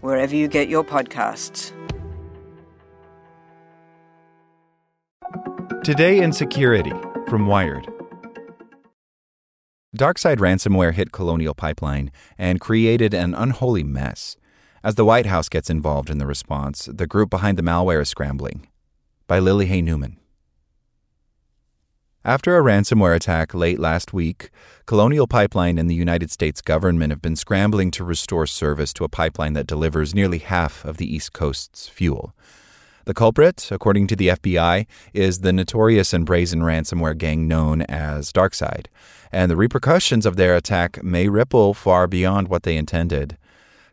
wherever you get your podcasts. Today in Security from Wired. DarkSide ransomware hit Colonial Pipeline and created an unholy mess. As the White House gets involved in the response, the group behind the malware is scrambling. By Lily Hay Newman. After a ransomware attack late last week, Colonial Pipeline and the United States government have been scrambling to restore service to a pipeline that delivers nearly half of the East Coast's fuel. The culprit, according to the FBI, is the notorious and brazen ransomware gang known as DarkSide, and the repercussions of their attack may ripple far beyond what they intended.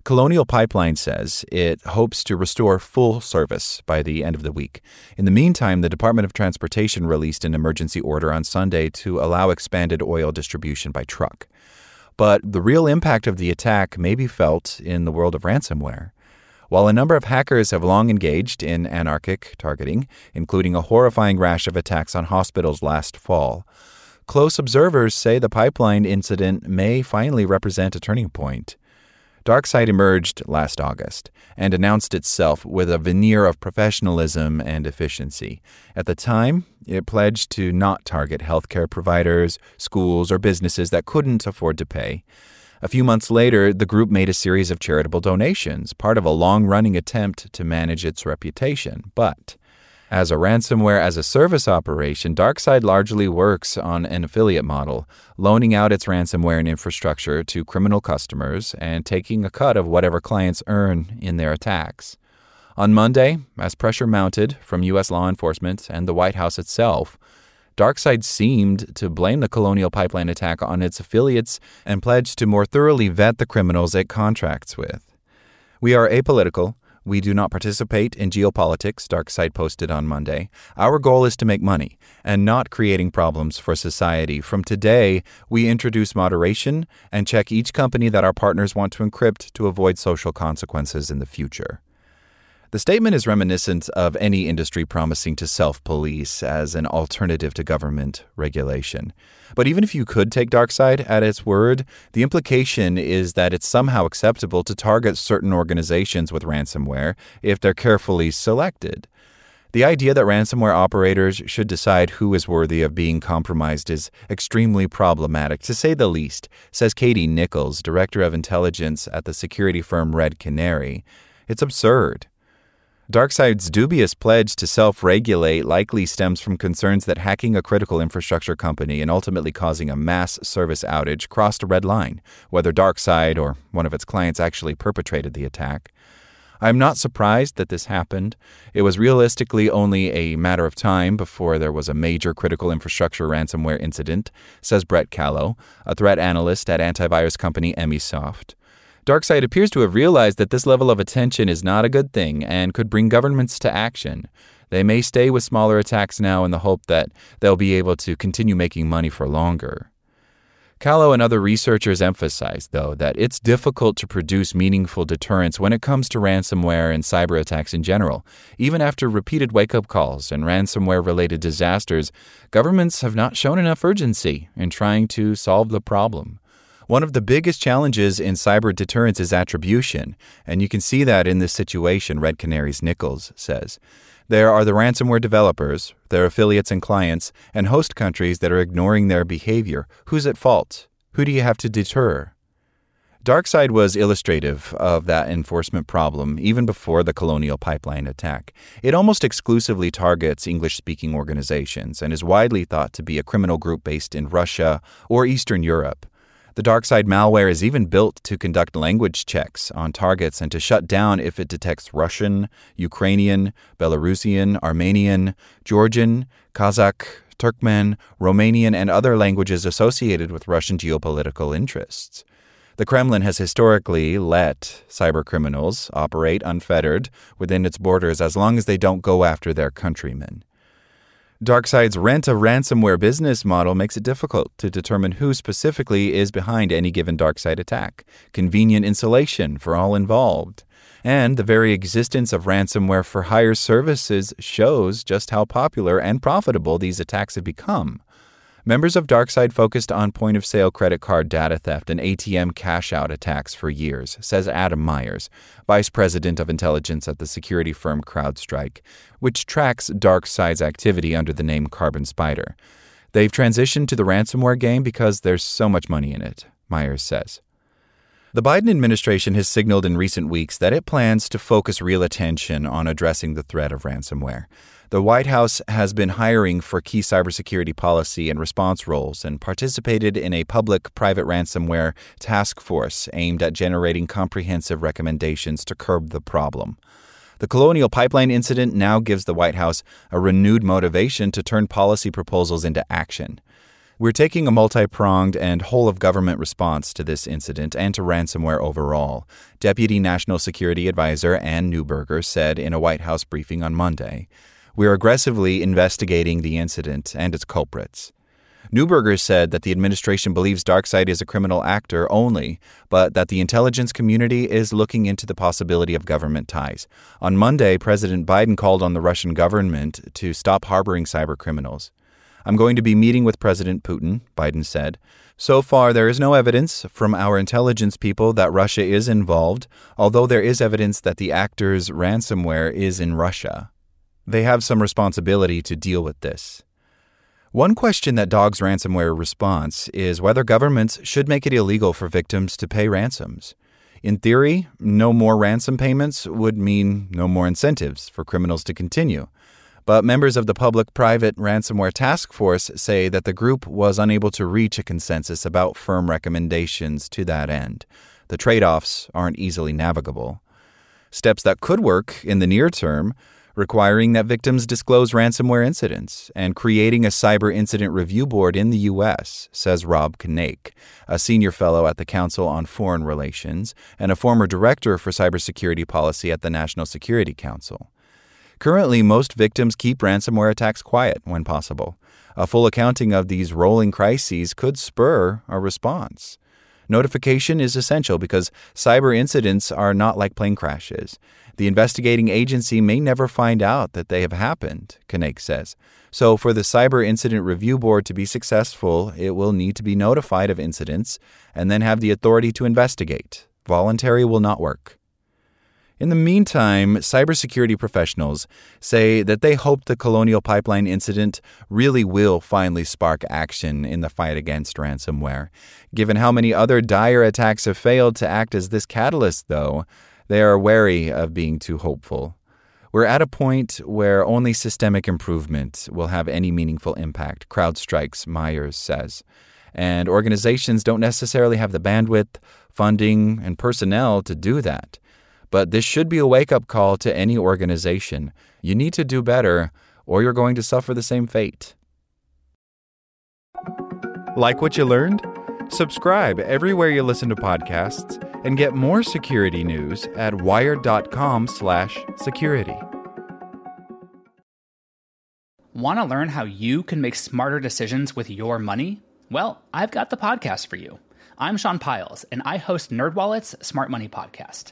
Colonial Pipeline says it hopes to restore full service by the end of the week. In the meantime, the Department of Transportation released an emergency order on Sunday to allow expanded oil distribution by truck. But the real impact of the attack may be felt in the world of ransomware. While a number of hackers have long engaged in anarchic targeting, including a horrifying rash of attacks on hospitals last fall, close observers say the pipeline incident may finally represent a turning point. DarkSide emerged last August and announced itself with a veneer of professionalism and efficiency. At the time, it pledged to not target healthcare providers, schools, or businesses that couldn't afford to pay. A few months later, the group made a series of charitable donations, part of a long running attempt to manage its reputation. But as a ransomware as a service operation, DarkSide largely works on an affiliate model, loaning out its ransomware and infrastructure to criminal customers and taking a cut of whatever clients earn in their attacks. On Monday, as pressure mounted from U.S. law enforcement and the White House itself, DarkSide seemed to blame the Colonial Pipeline attack on its affiliates and pledged to more thoroughly vet the criminals it contracts with. We are apolitical we do not participate in geopolitics, DarkSide posted on Monday. Our goal is to make money and not creating problems for society. From today, we introduce moderation and check each company that our partners want to encrypt to avoid social consequences in the future. The statement is reminiscent of any industry promising to self police as an alternative to government regulation. But even if you could take DarkSide at its word, the implication is that it's somehow acceptable to target certain organizations with ransomware if they're carefully selected. The idea that ransomware operators should decide who is worthy of being compromised is extremely problematic, to say the least, says Katie Nichols, director of intelligence at the security firm Red Canary. It's absurd. DarkSide's dubious pledge to self regulate likely stems from concerns that hacking a critical infrastructure company and ultimately causing a mass service outage crossed a red line, whether DarkSide or one of its clients actually perpetrated the attack. I am not surprised that this happened. It was realistically only a matter of time before there was a major critical infrastructure ransomware incident, says Brett Callow, a threat analyst at antivirus company Emsisoft. DarkSide appears to have realized that this level of attention is not a good thing and could bring governments to action. They may stay with smaller attacks now in the hope that they'll be able to continue making money for longer. Callow and other researchers emphasize, though, that it's difficult to produce meaningful deterrence when it comes to ransomware and cyber attacks in general. Even after repeated wake up calls and ransomware related disasters, governments have not shown enough urgency in trying to solve the problem. One of the biggest challenges in cyber deterrence is attribution, and you can see that in this situation, Red Canary's Nichols says. There are the ransomware developers, their affiliates and clients, and host countries that are ignoring their behavior. Who's at fault? Who do you have to deter? DarkSide was illustrative of that enforcement problem even before the Colonial Pipeline attack. It almost exclusively targets English speaking organizations and is widely thought to be a criminal group based in Russia or Eastern Europe. The DarkSide malware is even built to conduct language checks on targets and to shut down if it detects Russian, Ukrainian, Belarusian, Armenian, Georgian, Kazakh, Turkmen, Romanian, and other languages associated with Russian geopolitical interests. The Kremlin has historically let cybercriminals operate unfettered within its borders as long as they don't go after their countrymen. DarkSide's rent a ransomware business model makes it difficult to determine who specifically is behind any given DarkSide attack, convenient insulation for all involved. And the very existence of ransomware for hire services shows just how popular and profitable these attacks have become. Members of DarkSide focused on point of sale credit card data theft and ATM cash out attacks for years, says Adam Meyers, vice president of intelligence at the security firm CrowdStrike, which tracks DarkSide's activity under the name Carbon Spider. They've transitioned to the ransomware game because there's so much money in it, Meyers says. The Biden administration has signaled in recent weeks that it plans to focus real attention on addressing the threat of ransomware. The White House has been hiring for key cybersecurity policy and response roles and participated in a public private ransomware task force aimed at generating comprehensive recommendations to curb the problem. The Colonial Pipeline incident now gives the White House a renewed motivation to turn policy proposals into action. We're taking a multi pronged and whole of government response to this incident and to ransomware overall, Deputy National Security Advisor Anne Neuberger said in a White House briefing on Monday. We're aggressively investigating the incident and its culprits. Neuberger said that the administration believes DarkSide is a criminal actor only, but that the intelligence community is looking into the possibility of government ties. On Monday, President Biden called on the Russian government to stop harboring cyber criminals. I'm going to be meeting with President Putin, Biden said. So far, there is no evidence from our intelligence people that Russia is involved, although there is evidence that the actor's ransomware is in Russia. They have some responsibility to deal with this. One question that dogs ransomware response is whether governments should make it illegal for victims to pay ransoms. In theory, no more ransom payments would mean no more incentives for criminals to continue. But members of the public private ransomware task force say that the group was unable to reach a consensus about firm recommendations to that end. The trade offs aren't easily navigable. Steps that could work in the near term requiring that victims disclose ransomware incidents, and creating a cyber incident review board in the U.S., says Rob Knake, a senior fellow at the Council on Foreign Relations and a former director for cybersecurity policy at the National Security Council. Currently, most victims keep ransomware attacks quiet when possible. A full accounting of these rolling crises could spur a response. Notification is essential because cyber incidents are not like plane crashes. The investigating agency may never find out that they have happened, Knake says. So, for the Cyber Incident Review Board to be successful, it will need to be notified of incidents and then have the authority to investigate. Voluntary will not work. In the meantime, cybersecurity professionals say that they hope the Colonial Pipeline incident really will finally spark action in the fight against ransomware. Given how many other dire attacks have failed to act as this catalyst, though, they are wary of being too hopeful. We're at a point where only systemic improvement will have any meaningful impact, CrowdStrike's Meyers says. And organizations don't necessarily have the bandwidth, funding, and personnel to do that. But this should be a wake up call to any organization. You need to do better, or you're going to suffer the same fate. Like what you learned? Subscribe everywhere you listen to podcasts and get more security news at wired.com/security. Want to learn how you can make smarter decisions with your money? Well, I've got the podcast for you. I'm Sean Pyles, and I host NerdWallet's Smart Money Podcast.